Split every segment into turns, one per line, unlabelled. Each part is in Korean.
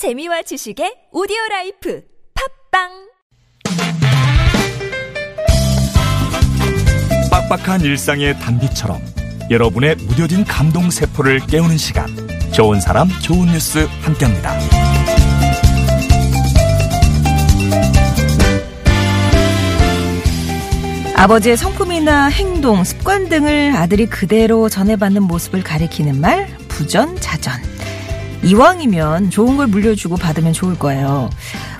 재미와 지식의 오디오 life 팟빵
빡빡한 일상의 단비처럼 여러분의 무뎌진 감동 세포를 깨우는 시간 좋은 사람 좋은 뉴스 함께합니다.
아버지의 성품이나 행동, 습관 등을 아들이 그대로 전해받는 모습을 가리키는 말 부전자전. 이왕이면 좋은 걸 물려주고 받으면 좋을 거예요.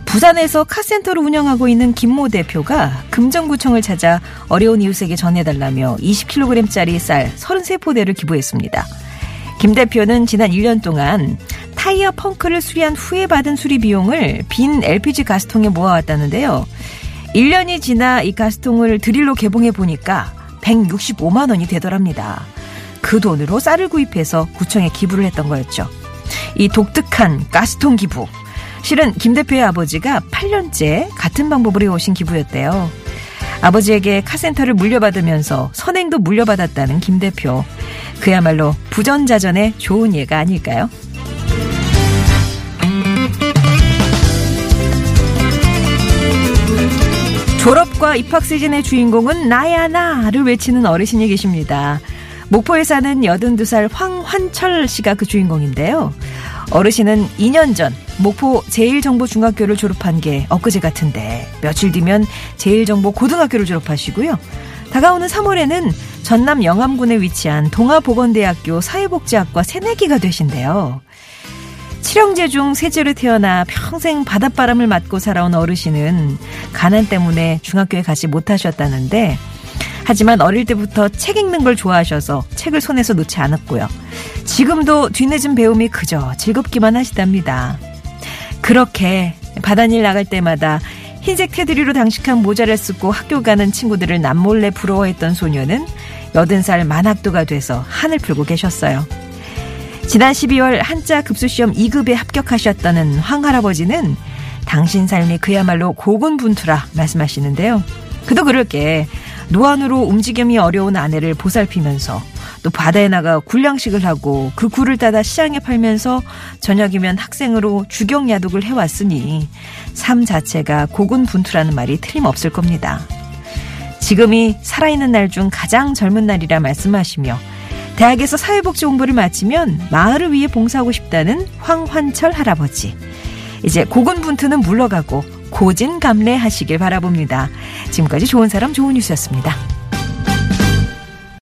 부산에서 카센터를 운영하고 있는 김모 대표가 금정구청을 찾아 어려운 이웃에게 전해달라며 20kg짜리 쌀 33포대를 기부했습니다. 김 대표는 지난 1년 동안 타이어 펑크를 수리한 후에 받은 수리 비용을 빈 LPG 가스통에 모아왔다는데요. 1년이 지나 이 가스통을 드릴로 개봉해 보니까 165만 원이 되더랍니다. 그 돈으로 쌀을 구입해서 구청에 기부를 했던 거였죠. 이 독특한 가스통 기부. 실은 김 대표의 아버지가 8년째 같은 방법으로 해오신 기부였대요. 아버지에게 카센터를 물려받으면서 선행도 물려받았다는 김 대표. 그야말로 부전자전의 좋은 예가 아닐까요? 졸업과 입학 시즌의 주인공은 나야 나를 외치는 어르신이 계십니다. 목포에 사는 82살 황환철 씨가 그 주인공인데요. 어르신은 2년 전 목포 제일정보중학교를 졸업한 게 엊그제 같은데 며칠 뒤면 제일정보 고등학교를 졸업하시고요. 다가오는 3월에는 전남 영암군에 위치한 동아보건대학교 사회복지학과 새내기가 되신대요. 칠형제 중 셋째로 태어나 평생 바닷바람을 맞고 살아온 어르신은 가난 때문에 중학교에 가지 못하셨다는데 하지만 어릴 때부터 책 읽는 걸 좋아하셔서 책을 손에서 놓지 않았고요. 지금도 뒤늦은 배움이 그저 즐겁기만 하시답니다. 그렇게 바다일 나갈 때마다 흰색 테두리로 장식한 모자를 쓰고 학교 가는 친구들을 남몰래 부러워했던 소녀는 80살 만학도가 돼서 한을 풀고 계셨어요. 지난 12월 한자 급수시험 2급에 합격하셨다는 황 할아버지는 당신 삶이 그야말로 고군분투라 말씀하시는데요. 그도 그럴 게 노안으로 움직임이 어려운 아내를 보살피면서 또 바다에 나가 굴량식을 하고 그 굴을 따다 시장에 팔면서 저녁이면 학생으로 주경야독을 해왔으니 삶 자체가 고군분투라는 말이 틀림없을 겁니다. 지금이 살아있는 날 중 가장 젊은 날이라 말씀하시며 대학에서 사회복지 공부를 마치면 마을을 위해 봉사하고 싶다는 황환철 할아버지. 이제 고군분투는 물러가고 고진감래하시길 바라봅니다. 지금까지 좋은 사람 좋은 뉴스였습니다.